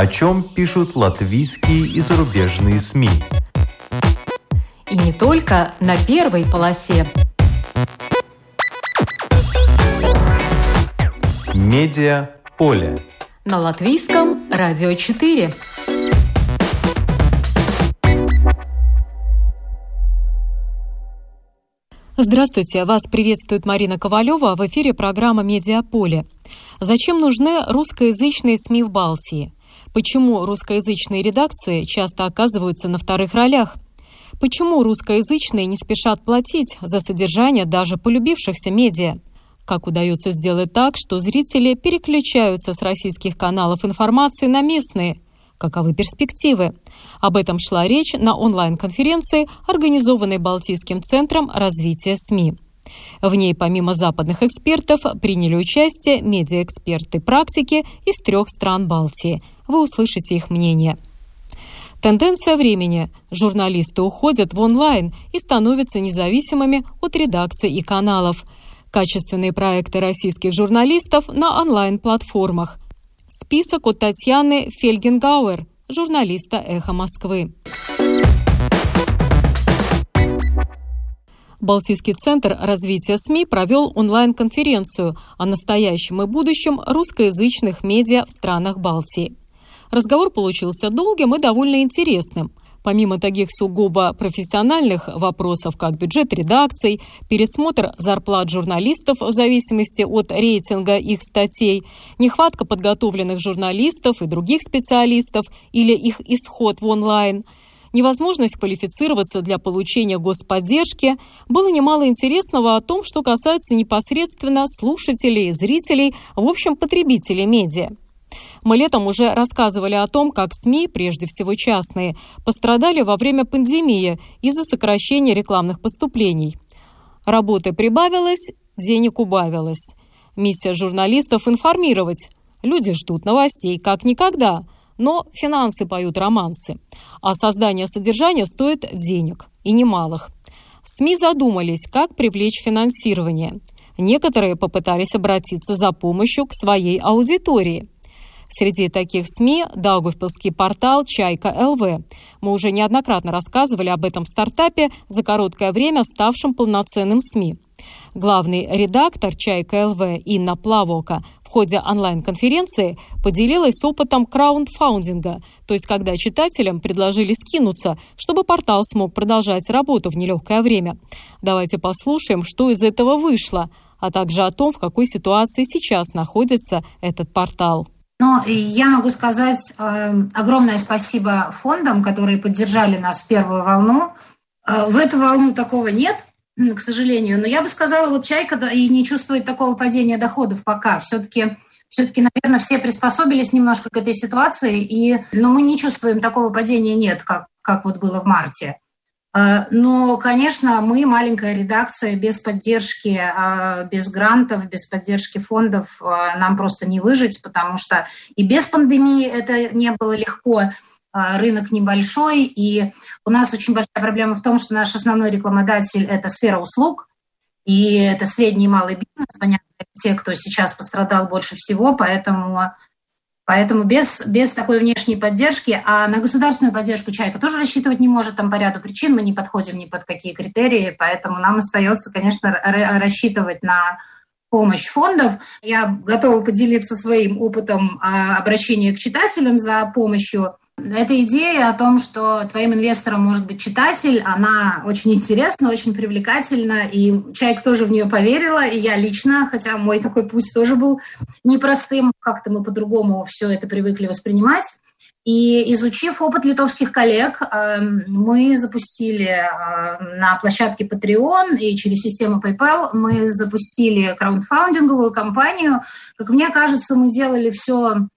О чем пишут латвийские и зарубежные СМИ. И не только на первой полосе. Медиа поле. На латвийском радио 4. Здравствуйте, вас приветствует Марина Ковалева в эфире программа «Медиаполе». Зачем нужны русскоязычные СМИ в Балтии? Почему русскоязычные редакции часто оказываются на вторых ролях? Почему русскоязычные не спешат платить за содержание даже полюбившихся медиа? Как удается сделать так, что зрители переключаются с российских каналов информации на местные – Каковы перспективы? Об этом шла речь на онлайн-конференции, организованной Балтийским центром развития СМИ. В ней помимо западных экспертов приняли участие медиаэксперты практики из трех стран Балтии. Вы услышите их мнение. Тенденция времени. Журналисты уходят в онлайн и становятся независимыми от редакций и каналов. Качественные проекты российских журналистов на онлайн-платформах – Список от Татьяны Фельгенгауэр, журналиста «Эхо Москвы». Балтийский центр развития СМИ провел онлайн-конференцию о настоящем и будущем русскоязычных медиа в странах Балтии. Разговор получился долгим и довольно интересным. Помимо таких сугубо профессиональных вопросов, как бюджет редакций, пересмотр зарплат журналистов в зависимости от рейтинга их статей, нехватка подготовленных журналистов и других специалистов или их исход в онлайн – невозможность квалифицироваться для получения господдержки, было немало интересного о том, что касается непосредственно слушателей, зрителей, в общем, потребителей медиа. Мы летом уже рассказывали о том, как СМИ, прежде всего частные, пострадали во время пандемии из-за сокращения рекламных поступлений. Работы прибавилось, денег убавилось. Миссия журналистов – информировать. Люди ждут новостей как никогда, но финансы поют романсы. А создание содержания стоит денег, и немалых. СМИ задумались, как привлечь финансирование. Некоторые попытались обратиться за помощью к своей аудитории – Среди таких СМИ – Даугавпилский портал «Чайка ЛВ». Мы уже неоднократно рассказывали об этом стартапе, за короткое время ставшем полноценным СМИ. Главный редактор «Чайка ЛВ» Инна Плавока в ходе онлайн-конференции поделилась опытом краундфаундинга, то есть когда читателям предложили скинуться, чтобы портал смог продолжать работу в нелегкое время. Давайте послушаем, что из этого вышло, а также о том, в какой ситуации сейчас находится этот портал. Но я могу сказать э, огромное спасибо фондам, которые поддержали нас в первую волну. Э, в эту волну такого нет, к сожалению. Но я бы сказала, вот «Чайка» и не чувствует такого падения доходов пока. Все-таки все-таки, наверное, все приспособились немножко к этой ситуации, и, но мы не чувствуем такого падения нет, как, как вот было в марте. Э, но, конечно, мы, маленькая редакция, без поддержки, э, без грантов, без поддержки фондов э, нам просто не выжить, потому что и без пандемии это не было легко, рынок небольшой, и у нас очень большая проблема в том, что наш основной рекламодатель – это сфера услуг, и это средний и малый бизнес, понятно, те, кто сейчас пострадал больше всего, поэтому Поэтому без, без такой внешней поддержки, а на государственную поддержку «Чайка» тоже рассчитывать не может там по ряду причин, мы не подходим ни под какие критерии, поэтому нам остается, конечно, рассчитывать на помощь фондов. Я готова поделиться своим опытом а, обращения к читателям за помощью. Эта идея о том, что твоим инвестором может быть читатель, она очень интересна, очень привлекательна, и Чайк тоже в нее поверила, и я лично, хотя мой такой путь тоже был непростым, как-то мы по-другому все это привыкли воспринимать. И изучив опыт литовских коллег, эм, мы запустили э, на площадке Patreon и через систему PayPal мы запустили краундфаундинговую кампанию. Как мне кажется, мы делали все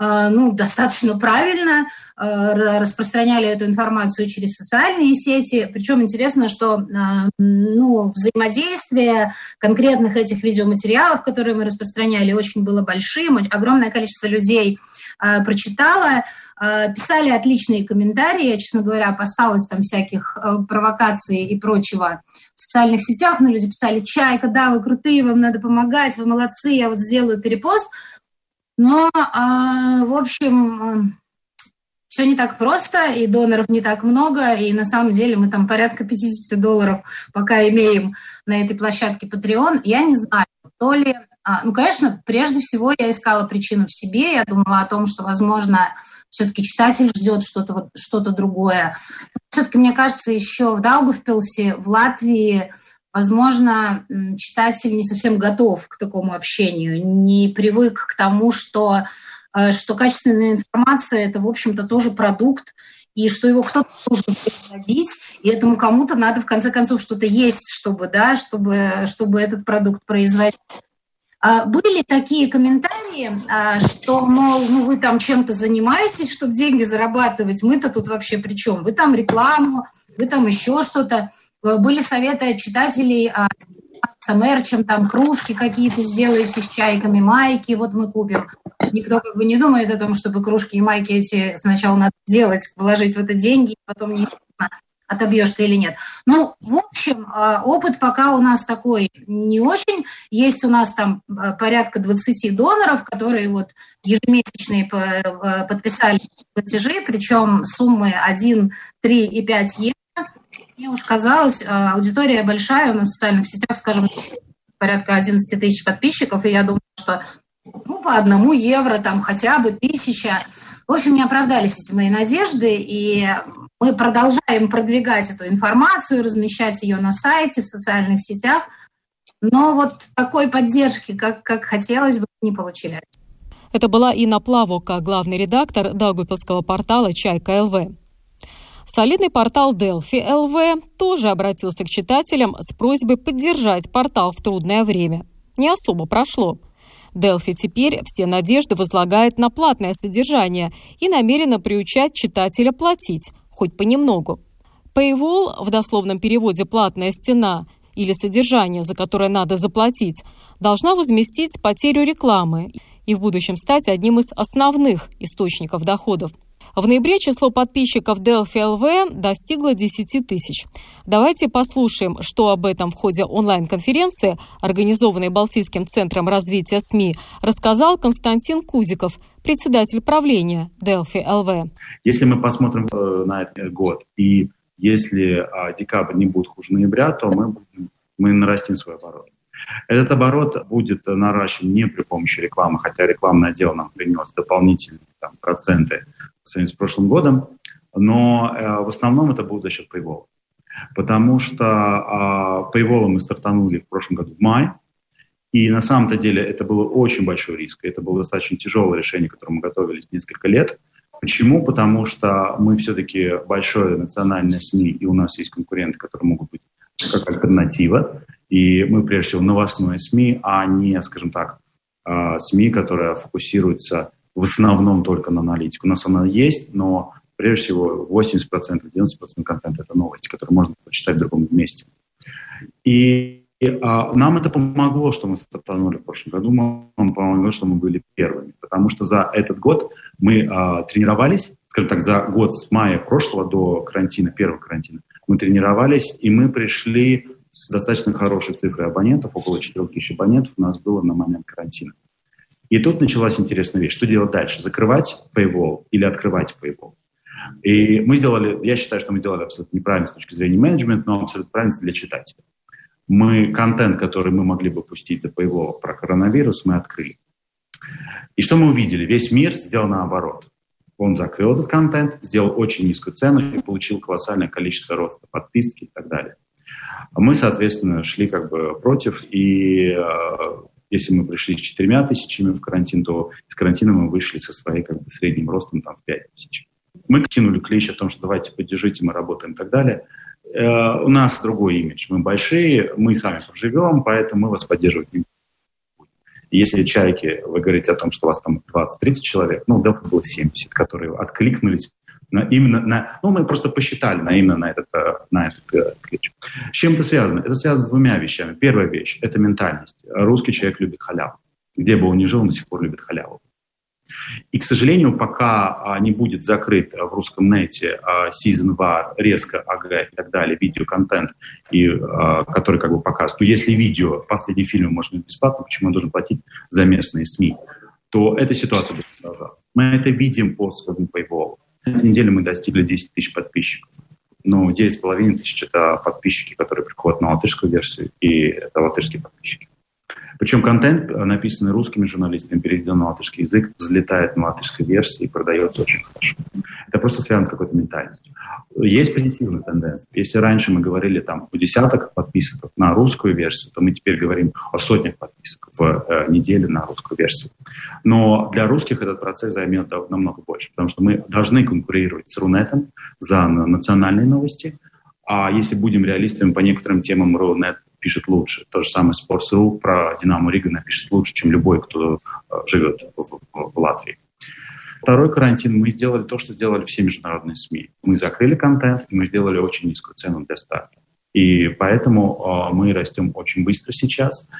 ну, достаточно правильно, э, распространяли эту информацию через социальные сети. Причем интересно, что э, ну, взаимодействие конкретных этих видеоматериалов, которые мы распространяли, очень было большим. Огромное количество людей прочитала, писали отличные комментарии. Я, честно говоря, опасалась там всяких провокаций и прочего в социальных сетях, но люди писали, чайка, да, вы крутые, вам надо помогать, вы молодцы, я вот сделаю перепост. Но, а, в общем, все не так просто, и доноров не так много, и на самом деле мы там порядка 50 долларов пока имеем на этой площадке Patreon. Я не знаю, то ли... А, ну, конечно, прежде всего я искала причину в себе, я думала о том, что, возможно, все-таки читатель ждет что-то вот, что другое. Все-таки, мне кажется, еще в Даугавпилсе, в Латвии, возможно, читатель не совсем готов к такому общению, не привык к тому, что Э, что качественная информация – это, в общем-то, тоже продукт, и что его кто-то должен производить, и этому кому-то надо, в конце концов, что-то есть, чтобы, да, чтобы, чтобы этот продукт производить. А, были такие комментарии, а, что, мол, ну вы там чем-то занимаетесь, чтобы деньги зарабатывать, мы-то тут вообще при чем? Вы там рекламу, вы там еще что-то. Э, были советы от читателей а, с мерчем, там кружки какие-то сделаете с чайками, майки вот мы купим. Никто как бы не думает о том, чтобы кружки и майки эти сначала надо сделать, вложить в это деньги, потом не отобьешь ты или нет. Ну, в общем, а, опыт пока у нас такой не очень. Есть у нас там а, порядка 20 доноров, которые вот ежемесячные подписали платежи, причем суммы 1, 3 и 5 евро. Мне уж казалось, а, аудитория большая у нас в социальных сетях, скажем, порядка 11 тысяч подписчиков, и я думаю, что ну, по одному евро, там хотя бы тысяча. В общем, не оправдались эти мои надежды, и мы продолжаем продвигать эту информацию, размещать ее на сайте, в социальных сетях, но вот такой поддержки, как, как хотелось бы, не получили. Это была Инна Плавока, главный редактор Даугупилского портала «Чайка ЛВ». Солидный портал Delphi LV тоже обратился к читателям с просьбой поддержать портал в трудное время. Не особо прошло. Delphi теперь все надежды возлагает на платное содержание и намерена приучать читателя платить, хоть понемногу. Paywall, в дословном переводе «платная стена», или содержание, за которое надо заплатить, должна возместить потерю рекламы и в будущем стать одним из основных источников доходов. В ноябре число подписчиков Delphi LV достигло 10 тысяч. Давайте послушаем, что об этом в ходе онлайн-конференции, организованной Балтийским центром развития СМИ, рассказал Константин Кузиков, председатель правления Delphi LV. Если мы посмотрим э, на этот год, и если а, декабрь не будет хуже ноября, то мы, мы нарастим свой оборот. Этот оборот будет наращен не при помощи рекламы, хотя рекламный отдел нам принес дополнительные там, проценты в сравнении с прошлым годом, но э, в основном это будет за счет Paywall. Потому что э, Paywall мы стартанули в прошлом году в мае, и на самом-то деле это было очень большой риск, это было достаточно тяжелое решение, к которому мы готовились несколько лет. Почему? Потому что мы все-таки большое национальное СМИ, и у нас есть конкуренты, которые могут быть как альтернатива. И мы, прежде всего, новостное СМИ, а не, скажем так, э, СМИ, которая фокусируется в основном только на аналитику. У нас она есть, но прежде всего 80%, 90% контента – это новости, которые можно почитать в другом месте. И а, нам это помогло, что мы стартанули в прошлом году, нам помогло, что мы были первыми, потому что за этот год мы а, тренировались, скажем так, за год с мая прошлого до карантина, первого карантина, мы тренировались, и мы пришли с достаточно хорошей цифрой абонентов, около 4000 абонентов у нас было на момент карантина. И тут началась интересная вещь. Что делать дальше? Закрывать Paywall или открывать Paywall? И мы сделали, я считаю, что мы сделали абсолютно неправильно с точки зрения менеджмента, но абсолютно правильно для читателя. Мы контент, который мы могли бы пустить за Paywall про коронавирус, мы открыли. И что мы увидели? Весь мир сделал наоборот. Он закрыл этот контент, сделал очень низкую цену и получил колоссальное количество роста подписки и так далее. Мы, соответственно, шли как бы против и э, если мы пришли с четырьмя тысячами в карантин, то из карантина мы вышли со своей как бы, средним ростом там, в пять тысяч. Мы кинули клич о том, что давайте поддержите, мы работаем и так далее. Э, у нас другой имидж. Мы большие, мы сами проживем, поэтому мы вас поддерживать не будем. Если чайки, вы говорите о том, что у вас там 20-30 человек, ну, Delphi было 70, которые откликнулись на, именно на, ну, мы просто посчитали на, именно на этот, э, на этот э, ключ. С чем это связано? Это связано с двумя вещами. Первая вещь – это ментальность. Русский человек любит халяву. Где бы он ни жил, он до сих пор любит халяву. И, к сожалению, пока а, не будет закрыт в русском нете а, season var, резко АГ и так далее, видеоконтент, и, а, который как бы показывает, то если видео, последний фильм может быть бесплатно, почему он должен платить за местные СМИ, то эта ситуация будет продолжаться. Мы это видим по своему Paywall. Этой неделе мы достигли 10 тысяч подписчиков. Но 9,5 тысяч – это подписчики, которые приходят на латышскую версию, и это латышские подписчики. Причем контент, написанный русскими журналистами, переведен на латышский язык, взлетает на латышской версии и продается очень хорошо. Это просто связано с какой-то ментальностью. Есть позитивная тенденция. Если раньше мы говорили там о десятках подписок на русскую версию, то мы теперь говорим о сотнях подписок в э, неделю на русскую версию. Но для русских этот процесс займет намного больше, потому что мы должны конкурировать с Рунетом за национальные новости, а если будем реалистами по некоторым темам, Рунет пишет лучше. То же самое Sports.ru про Динамо Рига напишет лучше, чем любой, кто э, живет в, в Латвии. Второй карантин мы сделали то, что сделали все международные СМИ. Мы закрыли контент, и мы сделали очень низкую цену для старта. И поэтому э, мы растем очень быстро сейчас.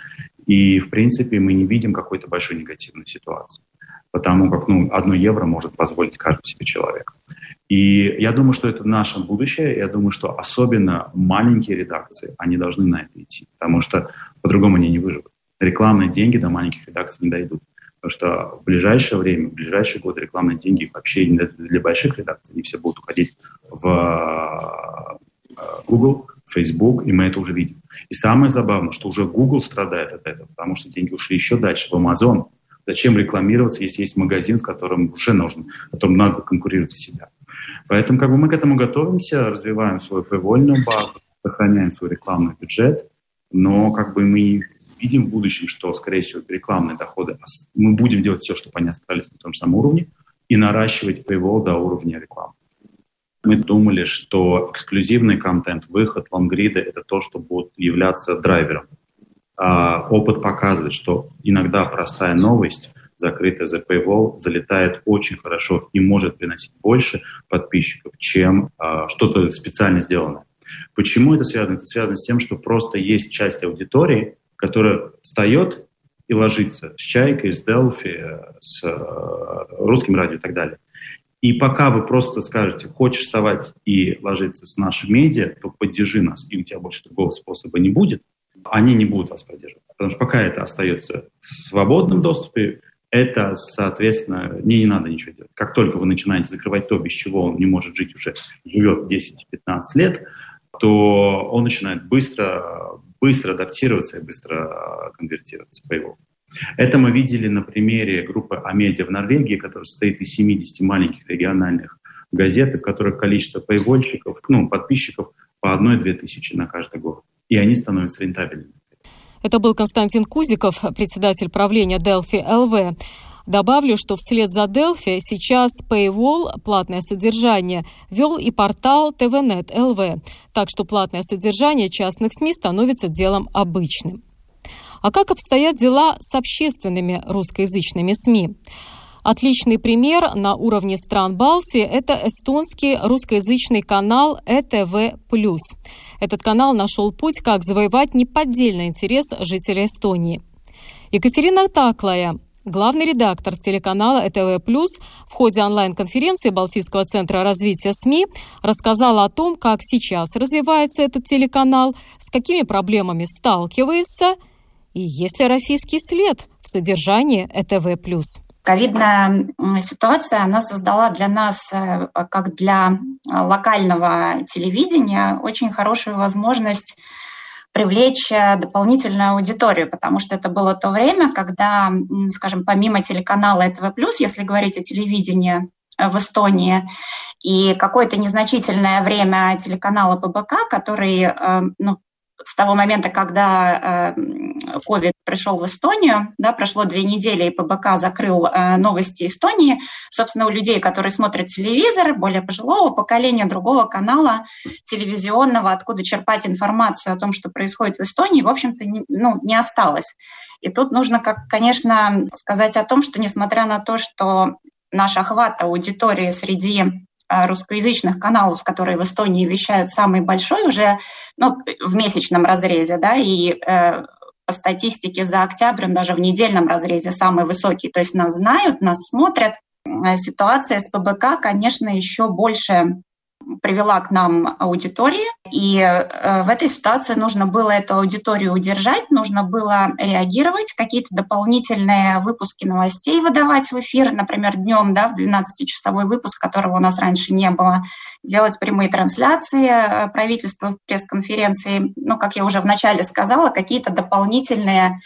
И, в принципе, мы не видим какой-то большой негативной ситуации. Потому как ну, одно евро может позволить каждый себе человек. И я думаю, что это наше будущее. Я думаю, что особенно маленькие редакции, они должны на это идти, потому что по-другому они не выживут. Рекламные деньги до маленьких редакций не дойдут. Потому что в ближайшее время, в ближайшие годы рекламные деньги вообще не для больших редакций, они все будут уходить в э, Google, Facebook, и мы это уже видим. И самое забавное, что уже Google страдает от этого, потому что деньги ушли еще дальше, в Amazon. Зачем рекламироваться, если есть магазин, в котором уже нужно, в котором надо конкурировать себя? Поэтому как бы мы к этому готовимся, развиваем свою привольную базу, сохраняем свой рекламный бюджет, но как бы мы видим в будущем, что, скорее всего, рекламные доходы, мы будем делать все, чтобы они остались на том же самом уровне, и наращивать paywall до уровня рекламы. Мы думали, что эксклюзивный контент, выход лонгрида – это то, что будет являться драйвером. А опыт показывает, что иногда простая новость закрытая за Paywall, залетает очень хорошо и может приносить больше подписчиков, чем а, что-то специально сделанное. Почему это связано? Это связано с тем, что просто есть часть аудитории, которая встает и ложится с Чайкой, с Делфи, с э, русским радио и так далее. И пока вы просто скажете, хочешь вставать и ложиться с нашим медиа, то поддержи нас, и у тебя больше другого способа не будет, они не будут вас поддерживать. Потому что пока это остается в свободном доступе, это, соответственно, не, не надо ничего делать. Как только вы начинаете закрывать то, без чего он не может жить уже, живет 10-15 лет, то он начинает быстро, быстро адаптироваться и быстро конвертироваться по его. Это мы видели на примере группы Амедиа в Норвегии, которая состоит из 70 маленьких региональных газет, в которых количество поевольщиков, ну, подписчиков по одной-две тысячи на каждый год. И они становятся рентабельными. Это был Константин Кузиков, председатель правления Delphi ЛВ. Добавлю, что вслед за Delphi сейчас Paywall, платное содержание, вел и портал TVNet ЛВ, так что платное содержание частных СМИ становится делом обычным. А как обстоят дела с общественными русскоязычными СМИ? Отличный пример на уровне стран Балтии – это эстонский русскоязычный канал ЭТВ+. Этот канал нашел путь, как завоевать неподдельный интерес жителей Эстонии. Екатерина Таклая, главный редактор телеканала ЭТВ+, в ходе онлайн-конференции Балтийского центра развития СМИ рассказала о том, как сейчас развивается этот телеканал, с какими проблемами сталкивается и есть ли российский след в содержании ЭТВ+ ковидная ситуация, она создала для нас, э, как для локального телевидения, очень хорошую возможность привлечь э, дополнительную аудиторию, потому что это было то время, когда, скажем, помимо телеканала плюс, если говорить о телевидении э, в Эстонии, и какое-то незначительное время телеканала ПБК, который ну, с того момента, когда COVID пришел в Эстонию, да, прошло две недели, и ПБК закрыл э, новости Эстонии. Собственно, у людей, которые смотрят телевизор, более пожилого поколения, другого канала телевизионного, откуда черпать информацию о том, что происходит в Эстонии, в общем-то, ну, не осталось. И тут нужно, как, конечно, сказать о том, что несмотря на то, что наш охват аудитории среди э, русскоязычных каналов, которые в Эстонии вещают самый большой уже ну, в месячном разрезе, да, и э, по статистике за октябрь, даже в недельном разрезе самый высокий. То есть нас знают, нас смотрят. Ситуация с ПБК, конечно, еще больше привела к нам аудитории, и э, в этой ситуации нужно было эту аудиторию удержать, нужно было реагировать, какие-то дополнительные выпуски новостей выдавать в эфир, например, днем, да, в 12-часовой выпуск, которого у нас раньше не было, делать прямые трансляции э, правительства пресс-конференции, ну, как я уже вначале сказала, какие-то дополнительные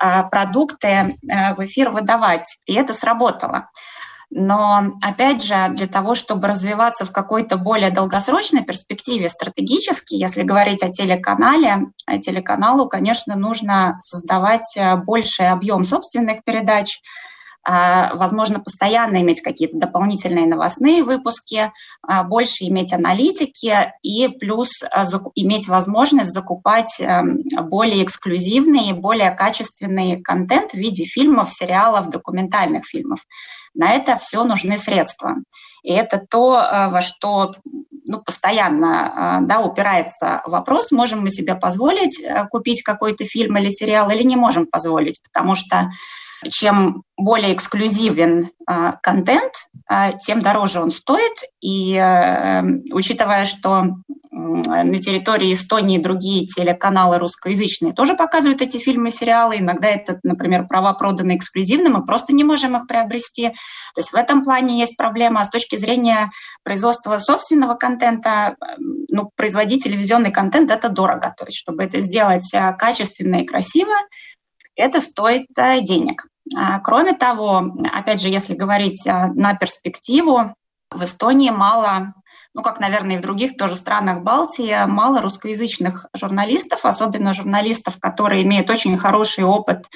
э, продукты в эфир выдавать. И это сработало. Но, опять же, для того, чтобы развиваться в какой-то более долгосрочной перспективе стратегически, если говорить о телеканале, телеканалу, конечно, нужно создавать э, больший объем собственных передач, возможно, постоянно иметь какие-то дополнительные новостные выпуски, а, больше иметь аналитики и плюс а, иметь возможность закупать эм, более эксклюзивный, более качественный контент в виде фильмов, сериалов, документальных фильмов. На это все нужны средства. И это то, во что ну, постоянно да, упирается вопрос, можем мы себе позволить э, купить какой-то фильм или сериал или не можем позволить, потому что чем более эксклюзивен э, контент, э, тем дороже он стоит. И э, учитывая, что на территории Эстонии другие телеканалы русскоязычные тоже показывают эти фильмы и сериалы. Иногда это, например, права проданы эксклюзивно, мы просто не можем их приобрести. То есть в этом плане есть проблема. А с точки зрения производства собственного контента, ну, производить телевизионный контент – это дорого. То есть чтобы это сделать качественно и красиво, это стоит денег. А, кроме того, опять же, если говорить а, на перспективу, в Эстонии мало, ну, как, наверное, и в других тоже странах Балтии, мало русскоязычных журналистов, особенно журналистов, которые имеют очень хороший опыт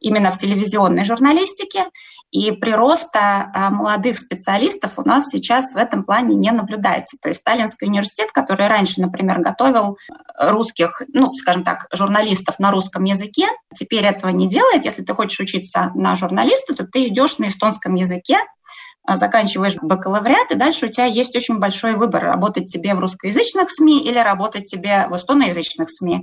именно в телевизионной журналистике. И прироста а, молодых специалистов у нас сейчас в этом плане не наблюдается. То есть Сталинский университет, который раньше, например, готовил русских, ну, скажем так, журналистов на русском языке, теперь этого не делает. Если ты хочешь учиться на журналиста, то ты идешь на эстонском языке, а, заканчиваешь бакалавриат, и дальше у тебя есть очень большой выбор, работать тебе в русскоязычных СМИ или работать тебе в эстоноязычных СМИ.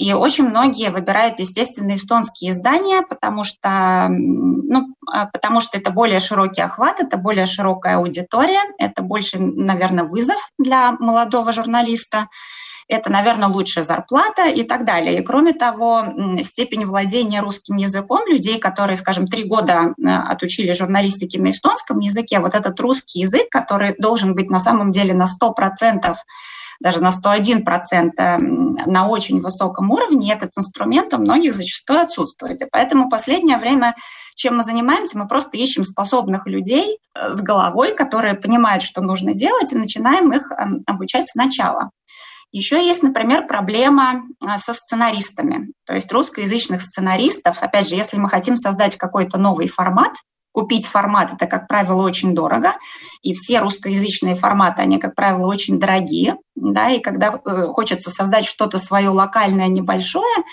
И очень многие выбирают, естественно, эстонские издания, потому что, ну, а, потому что это более широкий охват, это более широкая аудитория, это больше, наверное, вызов для молодого журналиста это, наверное, лучшая зарплата и так далее. И кроме того, степень владения русским языком людей, которые, скажем, три года э, отучили журналистики на эстонском языке, вот этот русский язык, который должен быть на самом деле на 100% даже на 101% эм, на очень высоком уровне, этот инструмент у многих зачастую отсутствует. И поэтому последнее время, чем мы занимаемся, мы просто ищем способных людей э, с головой, которые понимают, что нужно делать, и начинаем их эм, обучать сначала. Еще есть, например, проблема э, со сценаристами. То есть русскоязычных сценаристов, опять же, если мы хотим создать какой-то новый формат, Купить формат – это, как правило, очень дорого, и все русскоязычные форматы, они, как правило, очень дорогие, да, и когда э, хочется создать что-то свое локальное, небольшое,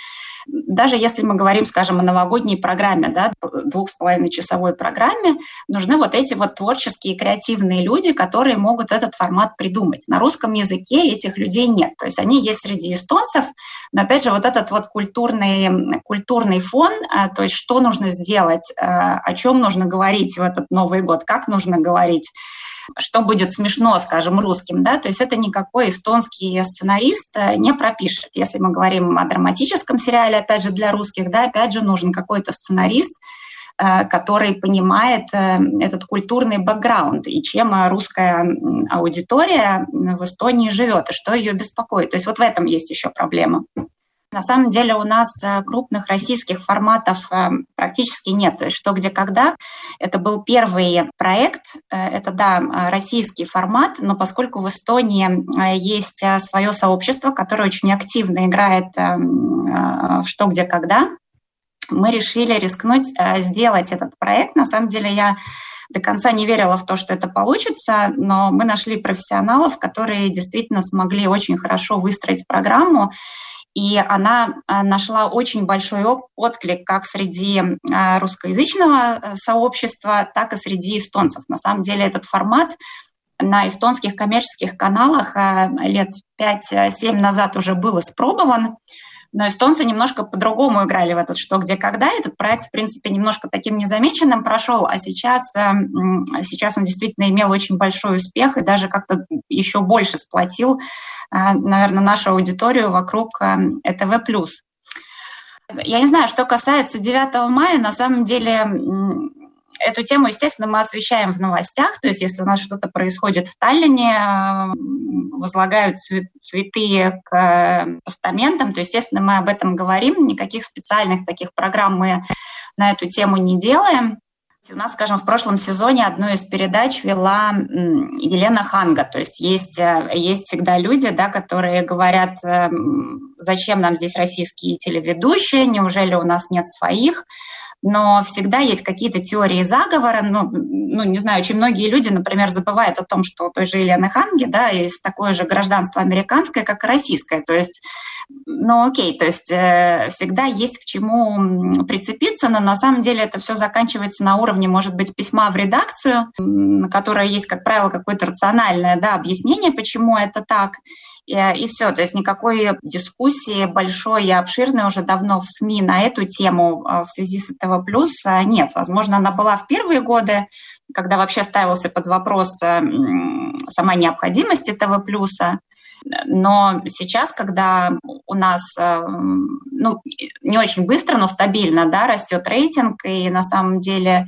даже если мы говорим, скажем, о новогодней программе, да, двух с половиной часовой программе, нужны вот эти вот творческие, креативные люди, которые могут этот формат придумать. На русском языке этих людей нет. То есть они есть среди эстонцев, но, опять же, вот этот вот культурный, культурный фон, а, то есть что нужно сделать, а, о чем нужно говорить в этот Новый год, как нужно говорить, что будет смешно, скажем, русским, да, то есть это никакой эстонский сценарист э, не пропишет. Если мы говорим о драматическом сериале, опять же, для русских, да, опять же, нужен какой-то сценарист, э, который понимает э, этот культурный бэкграунд и чем русская аудитория в Эстонии живет и что ее беспокоит. То есть вот в этом есть еще проблема. На самом деле у нас э, крупных российских форматов э, практически нет. То есть что, где, когда. Это был первый проект. Э, это, да, российский формат, но поскольку в Эстонии есть свое сообщество, которое очень активно играет в что, где, когда, мы решили рискнуть сделать этот проект. На самом деле я до конца не верила в то, что это получится, но мы нашли профессионалов, которые действительно смогли очень хорошо выстроить программу и она а, нашла очень большой отклик как среди а, русскоязычного э, сообщества, так и среди эстонцев. На самом деле этот формат на эстонских коммерческих каналах лет 5-7 назад уже был испробован. Но эстонцы немножко по-другому играли в этот «Что, где, когда». Этот проект, в принципе, немножко таким незамеченным прошел, а сейчас, эм, сейчас он действительно имел очень большой успех и даже как-то еще больше сплотил, э, наверное, нашу аудиторию вокруг ЭТВ+. Я не знаю, что касается 9 мая, на самом деле Эту тему, естественно, мы освещаем в новостях, то есть если у нас что-то происходит в Таллине, э, возлагают цветы к э, постаментам, то, естественно, мы об этом говорим, никаких специальных таких программ мы на эту тему не делаем. У нас, скажем, в прошлом сезоне одну из передач вела Елена Ханга. То есть есть, э, есть всегда люди, да, которые говорят, зачем нам здесь российские телеведущие, неужели у нас нет своих но всегда есть какие-то теории заговора. Ну, ну, не знаю, очень многие люди, например, забывают о том, что у той же Елены Ханги, да, есть такое же гражданство американское, как и российское. То есть, ну, окей, то есть э, всегда есть к чему прицепиться, но на самом деле это все заканчивается на уровне, может быть, письма в редакцию, на которое есть, как правило, какое-то рациональное, да, объяснение, почему это так и, и все. То есть никакой дискуссии большой и обширной уже давно в СМИ на эту тему а, в связи с ТВ+, а, нет. Возможно, она была в первые годы, когда вообще ставился под вопрос сама необходимость ТВ+, но сейчас, когда у нас ну, не очень быстро, но стабильно да, растет рейтинг, и на самом деле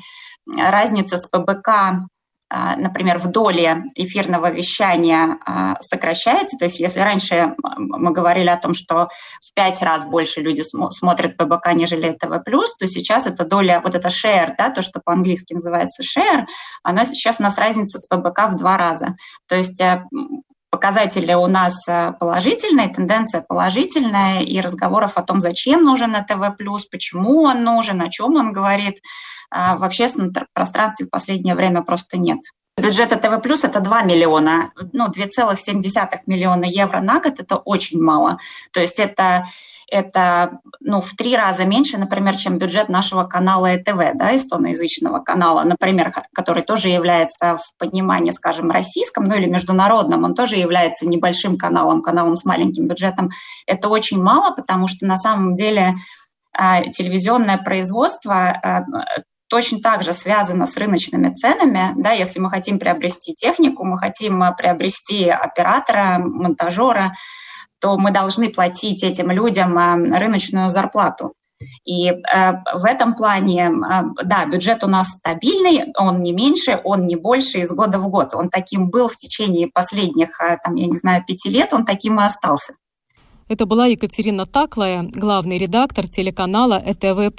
разница с ПБК например, в доле эфирного вещания а, сокращается. То есть если раньше мы говорили о том, что в пять раз больше люди смотрят ПБК, нежели ТВ+, то сейчас эта доля, вот это share, да, то, что по-английски называется share, она сейчас у нас разница с ПБК в два раза. То есть э, показатели у нас э, положительные, тенденция положительная, и разговоров о том, зачем нужен ТВ+, почему он нужен, о чем он говорит – а в общественном пространстве в последнее время просто нет. Бюджет ТВ это 2 миллиона, ну, 2,7 миллиона евро на год, это очень мало. То есть это, это ну, в три раза меньше, например, чем бюджет нашего канала ЭТВ, да, эстоноязычного канала, например, который тоже является в понимании, скажем, российском, ну или международном, он тоже является небольшим каналом, каналом с маленьким бюджетом. Это очень мало, потому что на самом деле а, телевизионное производство а, точно так же связано с рыночными ценами. Да, если мы хотим приобрести технику, мы хотим а, приобрести оператора, монтажера, то мы должны платить этим людям а, рыночную зарплату. И э, в этом плане, э, да, бюджет у нас стабильный, он не меньше, он не больше из года в год. Он таким был в течение последних, э, там, я не знаю, пяти лет, он таким и остался. Это была Екатерина Таклая, главный редактор телеканала ЭТВ+.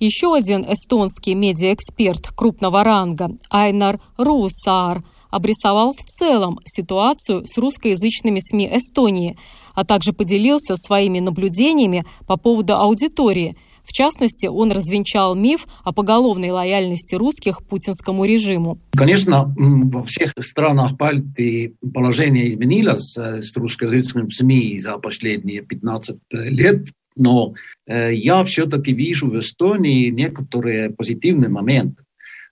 Еще один эстонский медиаэксперт крупного ранга Айнар Русаар обрисовал в целом ситуацию с русскоязычными СМИ Эстонии, а также поделился своими наблюдениями по поводу аудитории – в частности, он развенчал миф о поголовной лояльности русских путинскому режиму. Конечно, во всех странах Балтии положение изменилось э, с русскоязычным СМИ за последние 15 лет, но э, я все-таки вижу в Эстонии некоторые позитивные моменты.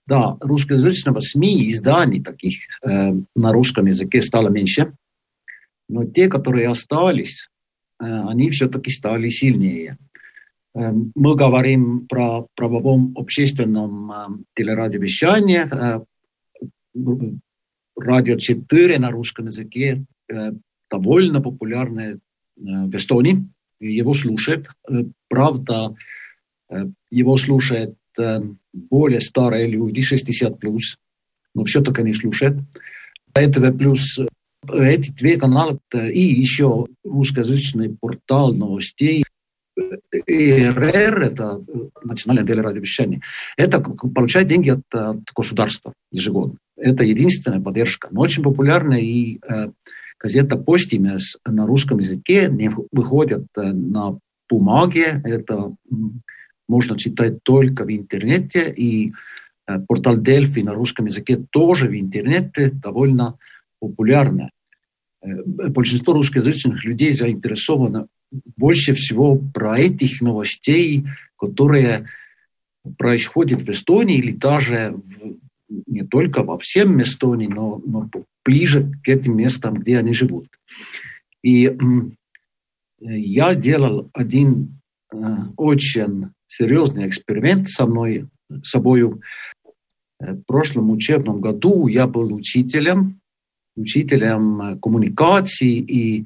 Да, русскоязычного СМИ, изданий таких э, на русском языке стало меньше, но те, которые остались, э, они все-таки стали сильнее. Эм, мы говорим про правовом общественном эм, телерадиовещании. Э, радио 4 на русском языке э, довольно популярное э, в Эстонии. Его слушают. Правда, его слушают более старые люди, 60 плюс, но все-таки не слушают. ЭТВ плюс эти две канала и еще русскоязычный портал новостей ИРР, это национальное телерадиовещание, это получает деньги от, от государства ежегодно. Это единственная поддержка. Но очень популярная и э, газета «Постимес» на русском языке не выходит э, на бумаге. Это можно читать только в интернете. И э, портал «Дельфи» на русском языке тоже в интернете довольно популярный. Э, большинство русскоязычных людей заинтересовано больше всего про этих новостей, которые происходят в Эстонии или даже в, не только во всем Эстонии, но, но ближе к этим местам, где они живут. И я делал один очень серьезный эксперимент со мной, с собой. В прошлом учебном году я был учителем, учителем коммуникации и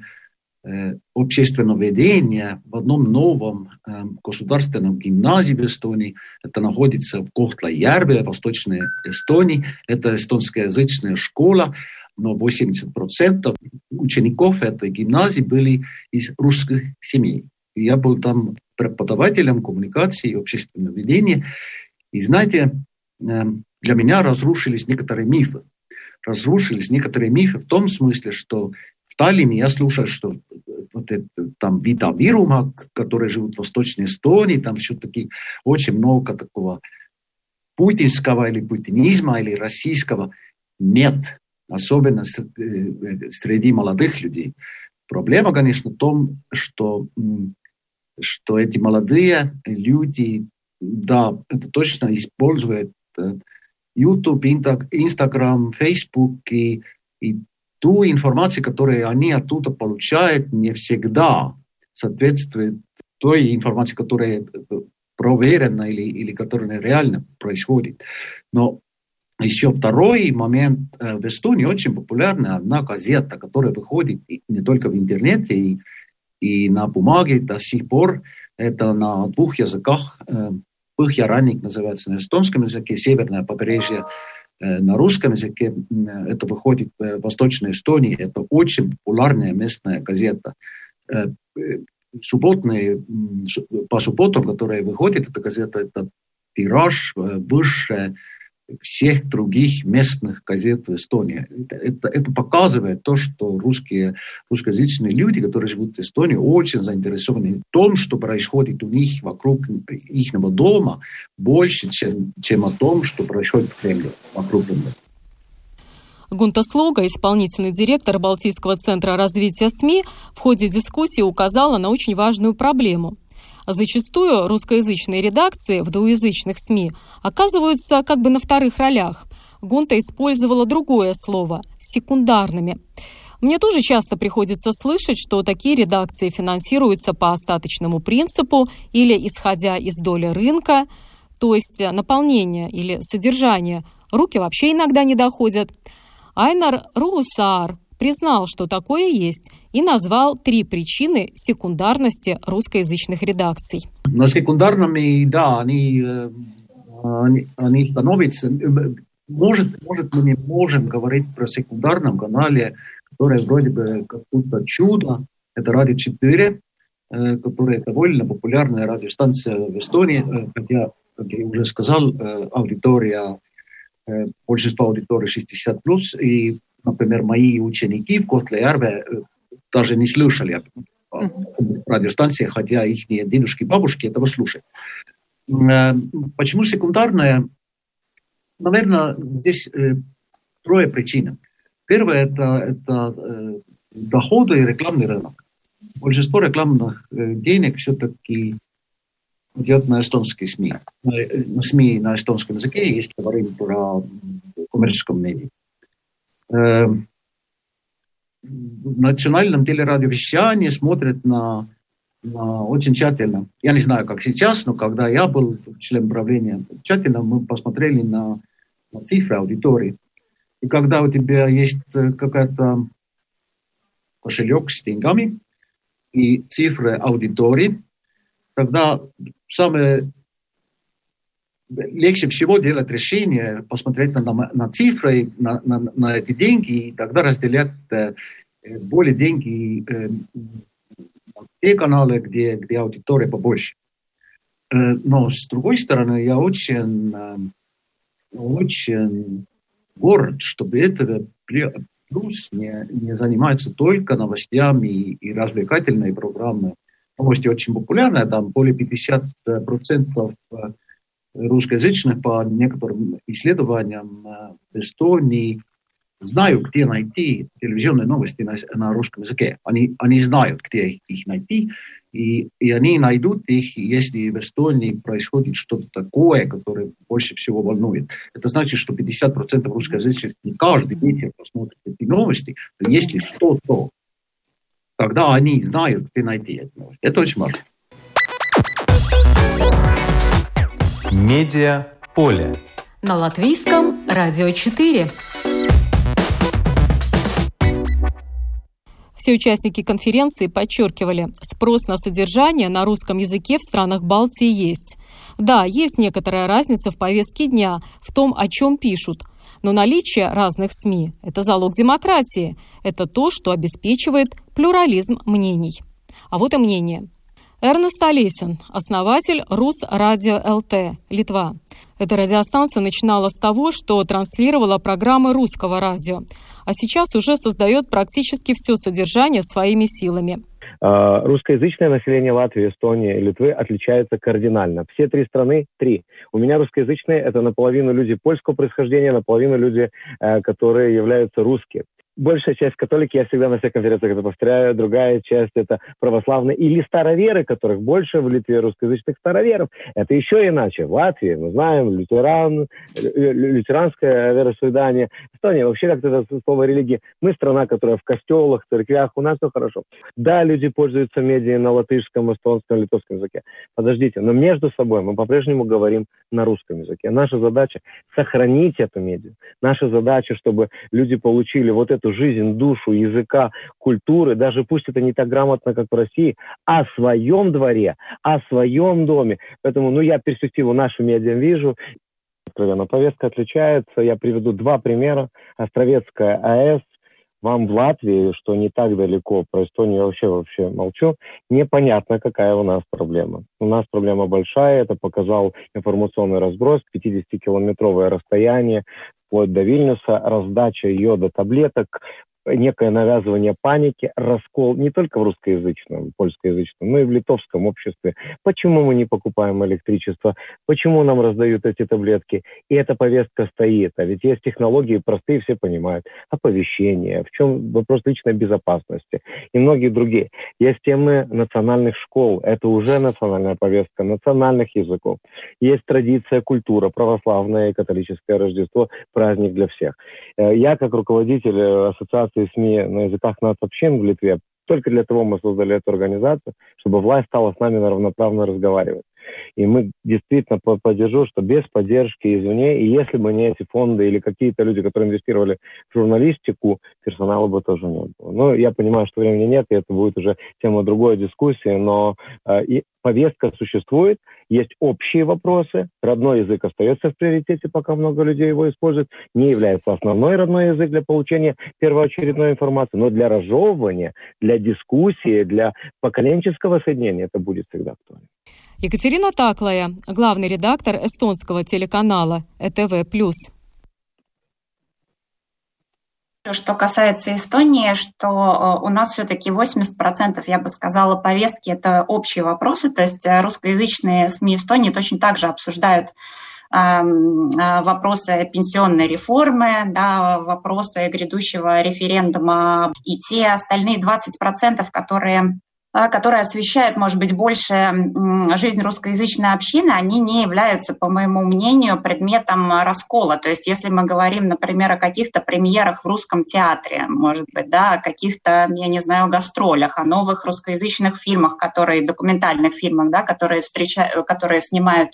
Э, общественного ведения в одном новом э, государственном гимназии в Эстонии. Это находится в Кохтла-Järve, Восточной Эстонии. Это эстонскоязычная школа, но 80% учеников этой гимназии были из русских семей. Я был там преподавателем коммуникации и общественного ведения. И знаете, э, для меня разрушились некоторые мифы. Разрушились некоторые мифы в том смысле, что в Таллине я слушал, что вот это, там Вита Вирума, которые живут в Восточной Эстонии, там все-таки очень много такого путинского или путинизма, или российского нет, особенно э, среди молодых людей. Проблема, конечно, в том, что, что эти молодые люди, да, это точно используют э, YouTube, Instagram, Facebook и, и ту информацию, которую они оттуда получают, не всегда соответствует той информации, которая проверена или, или которая реально происходит. Но еще второй момент. Э, в Эстонии очень популярна одна газета, которая выходит не только в интернете и, и на бумаге до сих пор. Это на двух языках. Э, Пыхья-Ранник называется на эстонском языке, Северное побережье Э, на русском языке это выходит в Восточной Эстонии. Это очень популярная местная газета. Э, субботные, по субботам, которые выходит эта газета, это тираж э, выше всех других местных газет в Эстонии. Это, это, это показывает то, что русские, русскоязычные люди, которые живут в Эстонии, очень заинтересованы в том, что происходит у них вокруг их дома, больше, чем, чем о том, что происходит в Кремле, вокруг Кремля. Гунта Слога, исполнительный директор Балтийского центра развития СМИ, в ходе дискуссии указала на очень важную проблему – Зачастую русскоязычные редакции в двуязычных СМИ оказываются как бы на вторых ролях. Гонта использовала другое слово – секундарными. Мне тоже часто приходится слышать, что такие редакции финансируются по остаточному принципу или исходя из доли рынка, то есть наполнение или содержание. Руки вообще иногда не доходят. Айнар Русар признал, что такое есть, и назвал три причины секундарности русскоязычных редакций. На секундарными, да, они, э, они, они становятся... Может, может, мы не можем говорить про секундарном канале, который вроде бы как будто чудо. Это Радио 4, э, которая довольно популярная радиостанция в Эстонии, э, хотя, как я уже сказал, аудитория, большинство аудитории 60+, и например, мои ученики в Котле-Ярве э, даже не слышали о радиостанции, хотя их дедушки и бабушки этого слушают. Э, почему секундарная? Наверное, здесь э, трое причин. Первое это, это доходы и рекламный рынок. Большинство рекламных денег все-таки идет на эстонские СМИ. На СМИ на эстонском языке, если говорим про коммерческом медиа. В национальном телерадиовещании смотрят на, на очень тщательно. Я не знаю, как сейчас, но когда я был членом правления, тщательно мы посмотрели на, на цифры аудитории. И когда у тебя есть э, какая-то кошелек с деньгами и цифры аудитории, тогда самое легче всего делать решение, посмотреть на, на цифры, на, на, на эти деньги, и тогда разделять э, более деньги э, на те каналы, где, где аудитория побольше. Э, но с другой стороны, я очень, э, очень горд, чтобы это плюс не, не занимается только новостями и, и развлекательной программой. Новости очень популярны, там более 50% русскоязычных по некоторым исследованиям э, в Эстонии знают, где найти телевизионные новости на, на русском языке. Они, они знают, где их найти, и, и они найдут их, если в Эстонии происходит что-то такое, которое больше всего волнует. Это значит, что 50% русскоязычных не каждый вечер посмотрят эти новости, но если что-то когда они знают, где найти эту новость. Это очень важно. Медиа поле. На латвийском радио 4. Все участники конференции подчеркивали, спрос на содержание на русском языке в странах Балтии есть. Да, есть некоторая разница в повестке дня, в том, о чем пишут. Но наличие разных СМИ – это залог демократии. Это то, что обеспечивает плюрализм мнений. А вот и мнение. Эрнест Олесин, основатель Рус Радио ЛТ, Литва. Эта радиостанция начинала с того, что транслировала программы русского радио, а сейчас уже создает практически все содержание своими силами. А, русскоязычное население Латвии, Эстонии Литвы отличается кардинально. Все три страны – три. У меня русскоязычные – это наполовину люди польского происхождения, наполовину люди, э, которые являются русские большая часть католики, я всегда на всех конференциях это повторяю, другая часть это православные или староверы, которых больше в Литве русскоязычных староверов. Это еще иначе. В Латвии мы знаем лютеран, лютеранское вероисповедание. Эстония вообще как-то это слово религии. Мы страна, которая в костелах, церквях, у нас все хорошо. Да, люди пользуются медиа на латышском, эстонском, литовском языке. Подождите, но между собой мы по-прежнему говорим на русском языке. Наша задача сохранить эту медиа. Наша задача, чтобы люди получили вот эту эту жизнь, душу, языка, культуры, даже пусть это не так грамотно, как в России, о своем дворе, о своем доме. Поэтому, ну, я перспективу нашу медиа вижу, откровенно. Повестка отличается. Я приведу два примера. Островецкая АЭС, вам в Латвии, что не так далеко, про Эстонию я вообще вообще молчу, непонятно, какая у нас проблема. У нас проблема большая, это показал информационный разброс, 50-километровое расстояние, вплоть до Вильнюса, раздача йода таблеток, некое навязывание паники, раскол не только в русскоязычном, польскоязычном, но и в литовском обществе. Почему мы не покупаем электричество? Почему нам раздают эти таблетки? И эта повестка стоит. А ведь есть технологии простые, все понимают. Оповещение, в чем вопрос личной безопасности и многие другие. Есть темы национальных школ. Это уже национальная повестка, национальных языков. Есть традиция, культура, православное и католическое Рождество, праздник для всех. Э, я, как руководитель э, ассоциации организации СМИ на языках нацобщин в Литве. Только для того мы создали эту организацию, чтобы власть стала с нами равноправно разговаривать. И мы действительно поддержу, что без поддержки извне, и если бы не эти фонды или какие-то люди, которые инвестировали в журналистику, персонала бы тоже не было. Но я понимаю, что времени нет, и это будет уже тема другой дискуссии, но э, и повестка существует, есть общие вопросы, родной язык остается в приоритете, пока много людей его используют, не является основной родной язык для получения первоочередной информации, но для разжевывания, для дискуссии, для поколенческого соединения это будет всегда актуально. Екатерина Таклая, главный редактор эстонского телеканала ЭТВ+. Что касается Эстонии, что э, у нас все-таки 80%, я бы сказала, повестки – это общие вопросы, то есть э, русскоязычные СМИ Эстонии точно так же обсуждают эм, э, вопросы пенсионной реформы, да, вопросы грядущего референдума и те остальные 20%, которые а, которые освещают, может быть, больше жизнь русскоязычной общины, они не являются, по моему мнению, предметом раскола. То есть если мы говорим, например, о каких-то премьерах в русском театре, может быть, да, о каких-то, я не знаю, гастролях, о новых русскоязычных фильмах, которые, документальных фильмах, да, которые, встречают, которые снимают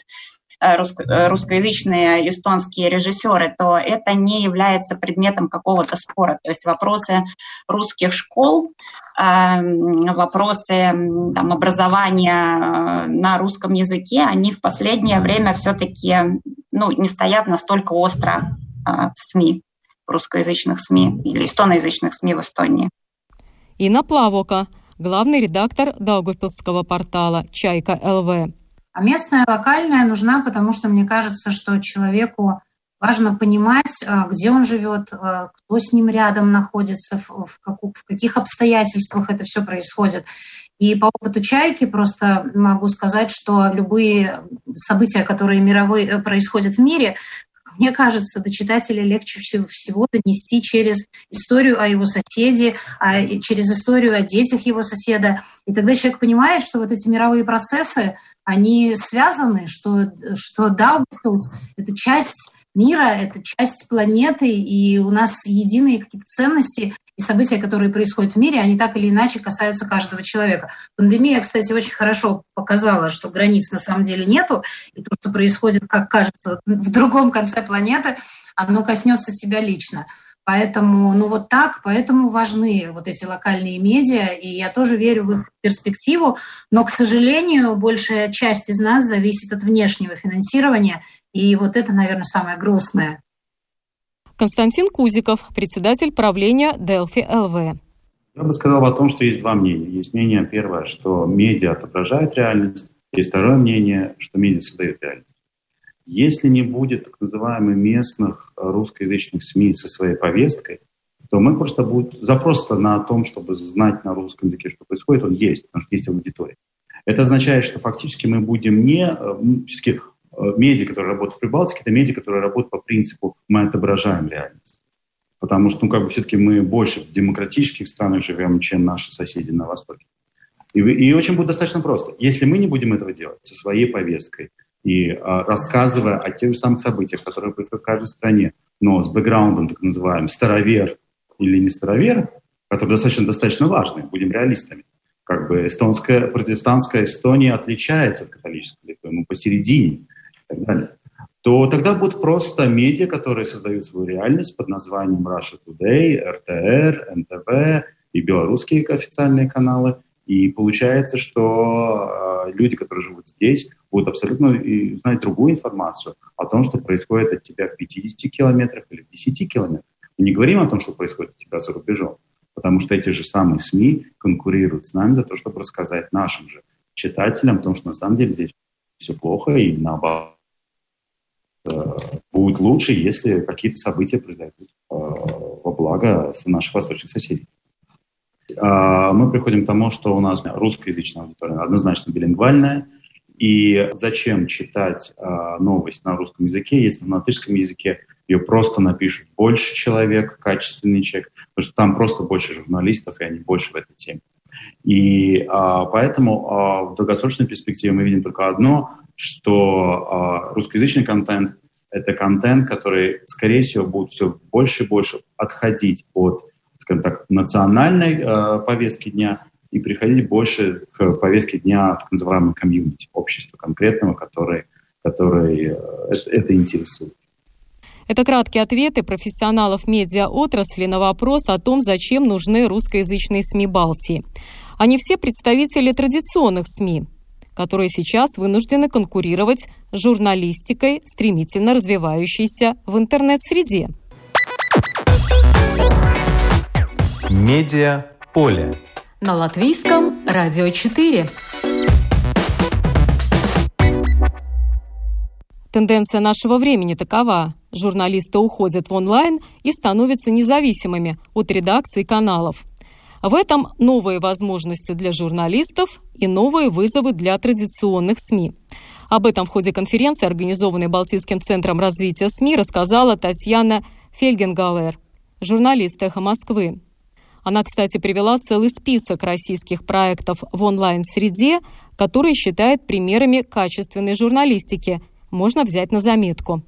русскоязычные эстонские режиссеры, то это не является предметом какого-то спора. То есть вопросы русских школ, эм, вопросы там, образования э, на русском языке, они в последнее время все-таки ну, не стоят настолько остро в СМИ, в русскоязычных СМИ или эстоноязычных СМИ в Эстонии. Инна Плавока, главный редактор Даугавпилского портала «Чайка ЛВ». А местная, локальная нужна, потому что мне кажется, что человеку важно понимать, а, где он живет, а, кто с ним рядом находится, в, каких обстоятельствах это все происходит. И по опыту «Чайки» просто могу сказать, что любые события, которые мировые, э, происходят в мире, мне кажется, до читателя легче всего донести через историю о его соседе, а через историю о детях его соседа. И тогда человек понимает, что вот эти мировые процессы, они связаны, что, что Даугавпилс — это часть мира, это часть планеты, и у нас единые какие-то ценности. И события, которые происходят в мире, они так или иначе касаются каждого человека. Пандемия, кстати, очень хорошо показала, что границ на самом деле нету, и то, что происходит, как кажется, в другом конце планеты, оно коснется тебя лично. Поэтому, ну вот так, поэтому важны вот эти локальные медиа, и я тоже верю в их перспективу, но, к сожалению, большая часть из нас зависит от внешнего финансирования, и вот это, наверное, самое грустное. Константин Кузиков, председатель правления Delphi ЛВ. Я бы сказал о том, что есть два мнения. Есть мнение первое, что медиа отображает реальность, есть второе мнение, что медиа создает реальность. Если не будет так называемых местных русскоязычных СМИ со своей повесткой, то мы просто будет запрос на том, чтобы знать на русском языке, что происходит, он есть, потому что есть аудитория. Это означает, что фактически мы будем не... Все-таки э, медиа, которые работают в Прибалтике, это медиа, которые работают по принципу «мы отображаем реальность». Потому что, ну, как бы все-таки мы больше в демократических странах живем, чем наши соседи на Востоке. И, и очень будет достаточно просто. Если мы не будем этого делать со своей повесткой, и а, рассказывая о тех же самых событиях, которые происходят в каждой стране, но с бэкграундом, так называемым, старовер или не старовер, который достаточно, достаточно важный, будем реалистами. Как бы эстонская, протестантская Эстония отличается от католической Литвы, мы посередине и так далее то тогда будут просто медиа, которые создают свою реальность под названием Russia Today, РТР, НТВ и белорусские официальные каналы – и получается, что э, люди, которые живут здесь, будут абсолютно знать другую информацию о том, что происходит от тебя в 50 километрах или в 10 километрах. Мы не говорим о том, что происходит от тебя за рубежом, потому что эти же самые СМИ конкурируют с нами за то, чтобы рассказать нашим же читателям о том, что на самом деле здесь все плохо и наоборот будет лучше, если какие-то события произойдут э, во благо наших восточных соседей. А, мы приходим к тому, что у нас русскоязычная аудитория однозначно билингвальная, и зачем читать а, новость на русском языке, если на латышском языке ее просто напишут больше человек, качественный человек, потому что там просто больше журналистов, и они больше в этой теме. И а, поэтому а, в долгосрочной перспективе мы видим только одно, что а, русскоязычный контент – это контент, который, скорее всего, будет все больше и больше отходить от скажем так, национальной э, повестки дня и приходить больше к повестке дня так называемого комьюнити, общества конкретного, который, который это, это интересует. Это краткие ответы профессионалов медиаотрасли на вопрос о том, зачем нужны русскоязычные СМИ Балтии. Они все представители традиционных СМИ, которые сейчас вынуждены конкурировать с журналистикой, стремительно развивающейся в интернет-среде. Медиа поле. На латвийском радио 4. Тенденция нашего времени такова. Журналисты уходят в онлайн и становятся независимыми от редакций каналов. В этом новые возможности для журналистов и новые вызовы для традиционных СМИ. Об этом в ходе конференции, организованной Балтийским центром развития СМИ, рассказала Татьяна Фельгенгауэр, журналист «Эхо Москвы». Она, кстати, привела целый список российских проектов в онлайн-среде, которые считает примерами качественной журналистики. Можно взять на заметку.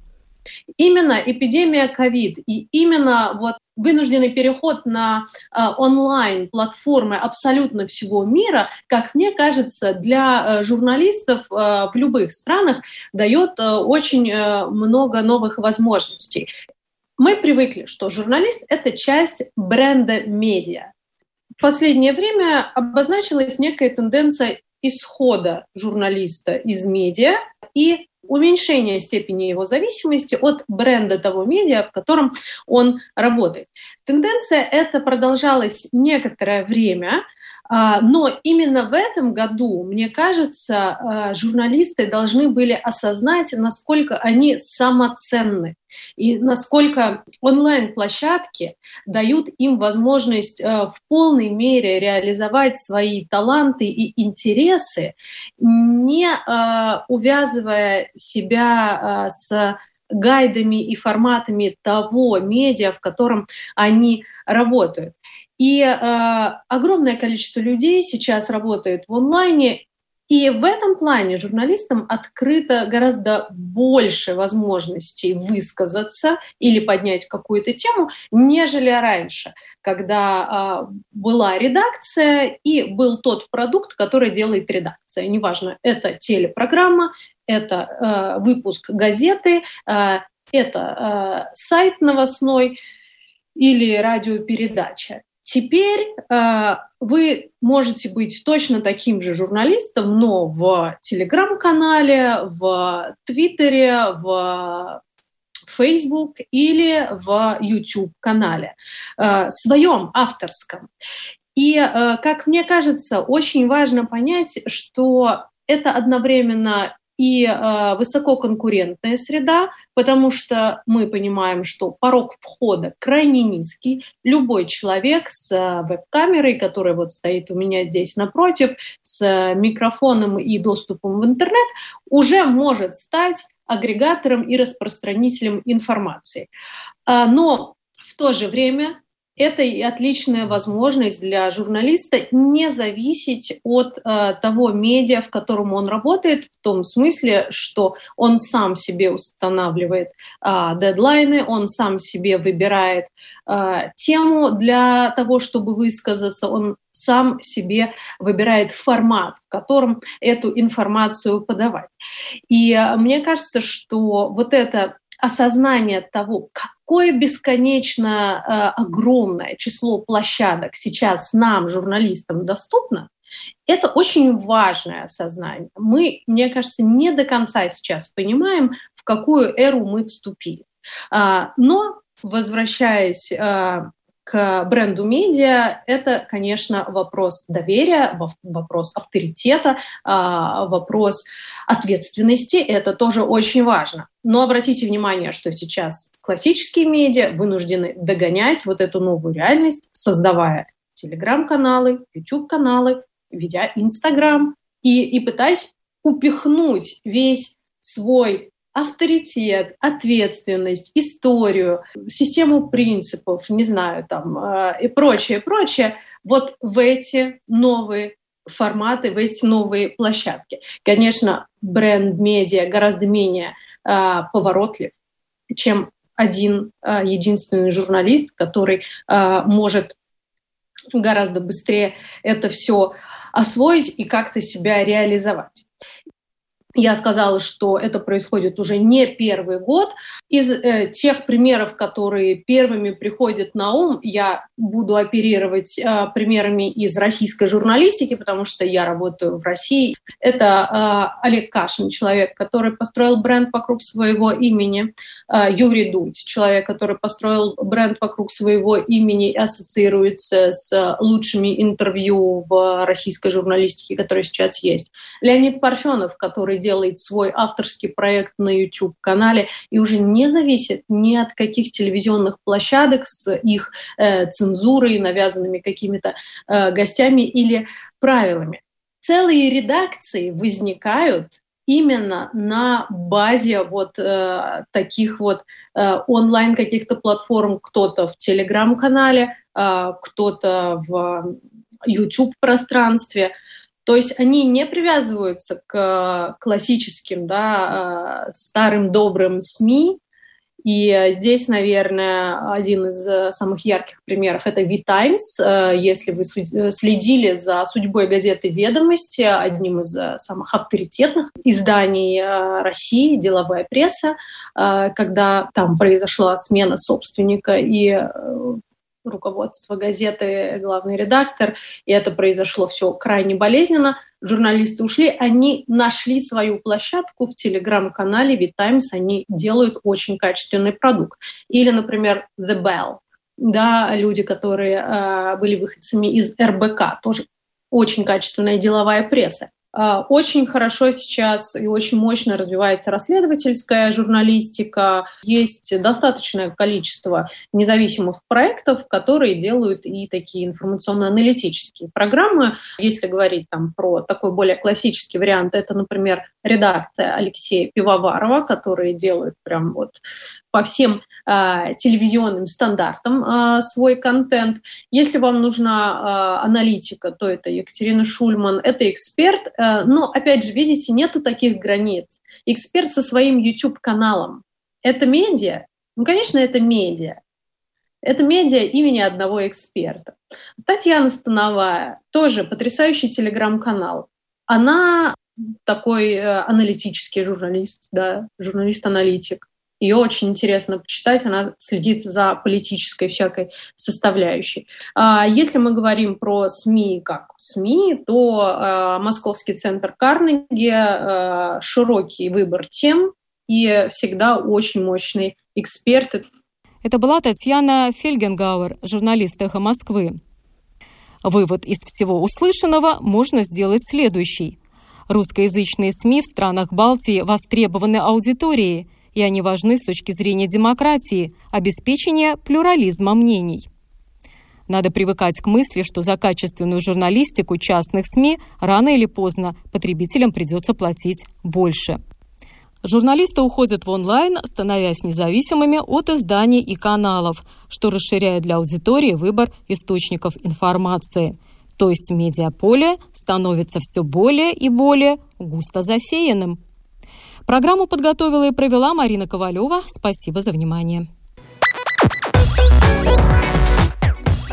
Именно эпидемия ковид и именно вот вынужденный переход на э, онлайн-платформы абсолютно всего мира, как мне кажется, для э, журналистов э, в любых странах дает э, очень э, много новых возможностей. Мы привыкли, что журналист – это часть бренда медиа. В последнее время обозначилась некая тенденция исхода журналиста из медиа и уменьшения степени его зависимости от бренда того медиа, в котором он работает. Тенденция эта продолжалась некоторое время, но именно в этом году, мне кажется, а, журналисты должны были осознать, насколько они самоценны и насколько онлайн-площадки дают им возможность а, в полной мере реализовать свои таланты и интересы, не увязывая себя с гайдами и форматами того медиа, в котором они работают. И э, огромное количество людей сейчас работает в онлайне И в этом плане журналистам открыто гораздо больше возможностей высказаться или поднять какую-то тему, нежели раньше, когда э, была редакция и был тот продукт, который делает редакция. Неважно, это телепрограмма, это э, выпуск газеты, э, это э, сайт новостной или радиопередача. Теперь э, вы можете быть точно таким же журналистом, но в телеграм-канале, в Твиттере, в Facebook или в YouTube-канале, э, своем авторском. И, э, как мне кажется, очень важно понять, что это одновременно и э, высококонкурентная среда, потому что мы понимаем, что порог входа крайне низкий. Любой человек с э, веб-камерой, которая вот стоит у меня здесь напротив, с микрофоном и доступом в интернет, уже может стать агрегатором и распространителем информации. Э, но в то же время это и отличная возможность для журналиста не зависеть от э, того медиа, в котором он работает, в том смысле, что он сам себе устанавливает э, дедлайны, он сам себе выбирает э, тему для того, чтобы высказаться, он сам себе выбирает формат, в котором эту информацию подавать. И э, мне кажется, что вот это осознание того, какое бесконечно э, огромное число площадок сейчас нам, журналистам, доступно, это очень важное осознание. Мы, мне кажется, не до конца сейчас понимаем, в какую эру мы вступили. А, но, возвращаясь э, к бренду медиа, это, конечно, вопрос доверия, вопрос авторитета, а, вопрос ответственности. Это тоже очень важно. Но обратите внимание, что сейчас классические медиа вынуждены догонять вот эту новую реальность, создавая телеграм-каналы, YouTube-каналы, ведя Инстаграм и, и пытаясь упихнуть весь свой авторитет, ответственность, историю, систему принципов, не знаю, там э, и прочее, прочее, вот в эти новые форматы, в эти новые площадки. Конечно, бренд-медиа гораздо менее э, поворотлив, чем один э, единственный журналист, который э, может гораздо быстрее это все освоить и как-то себя реализовать. Я сказала, что это происходит уже не первый год. Из э, тех примеров, которые первыми приходят на ум, я буду оперировать э, примерами из российской журналистики, потому что я работаю в России. Это э, Олег Кашин, человек, который построил бренд вокруг своего имени. Э, Юрий Дудь, человек, который построил бренд вокруг своего имени и ассоциируется с лучшими интервью в российской журналистике, которые сейчас есть. Леонид Парфенов, который делает свой авторский проект на YouTube-канале и уже не зависит ни от каких телевизионных площадок с их э, цензурой, навязанными какими-то э, гостями или правилами. Целые редакции возникают именно на базе вот э, таких вот э, онлайн каких-то платформ, кто-то в телеграм-канале, э, кто-то в YouTube пространстве, то есть они не привязываются к классическим, да, э, старым добрым СМИ. И здесь, наверное, один из э, самых ярких примеров – это V-Times. Э, если вы следили за судьбой газеты «Ведомости», одним из самых авторитетных изданий России, деловая пресса, когда там произошла смена собственника и руководство газеты, главный редактор, и это произошло все крайне болезненно. Журналисты ушли, они нашли свою площадку в телеграм-канале V-Times, они делают очень качественный продукт. Или, например, The Bell, да, люди, которые э, были выходцами из РБК, тоже очень качественная деловая пресса. А, очень хорошо сейчас и очень мощно развивается расследовательская журналистика. Есть достаточное количество независимых проектов, которые делают и такие информационно-аналитические программы. Если говорить там про такой более классический вариант, это, например, редакция Алексея Пивоварова, которые делают прям вот по всем э, телевизионным стандартам э, свой контент. Если вам нужна э, аналитика, то это Екатерина Шульман, это эксперт. Э, но, опять же, видите, нету таких границ. Эксперт со своим YouTube-каналом. Это медиа? Ну, конечно, это медиа. Это медиа имени одного эксперта. Татьяна Становая, тоже потрясающий телеграм-канал. Она такой э, аналитический журналист, да, журналист-аналитик. Ее очень интересно почитать, она следит за политической всякой составляющей. А если мы говорим про СМИ как СМИ, то э, Московский центр Карнеги, э, широкий выбор тем и всегда очень мощный эксперт. Это была Татьяна Фельгенгауэр, журналист «Эхо Москвы». Вывод из всего услышанного можно сделать следующий. Русскоязычные СМИ в странах Балтии востребованы аудиторией, и они важны с точки зрения демократии, обеспечения плюрализма мнений. Надо привыкать к мысли, что за качественную журналистику частных СМИ рано или поздно потребителям придется платить больше. Журналисты уходят в онлайн, становясь независимыми от изданий и каналов, что расширяет для аудитории выбор источников информации. То есть медиаполе становится все более и более густо засеянным. Программу подготовила и провела Марина Ковалева. Спасибо за внимание.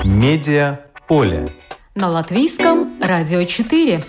Медиа поле. На латвийском радио 4.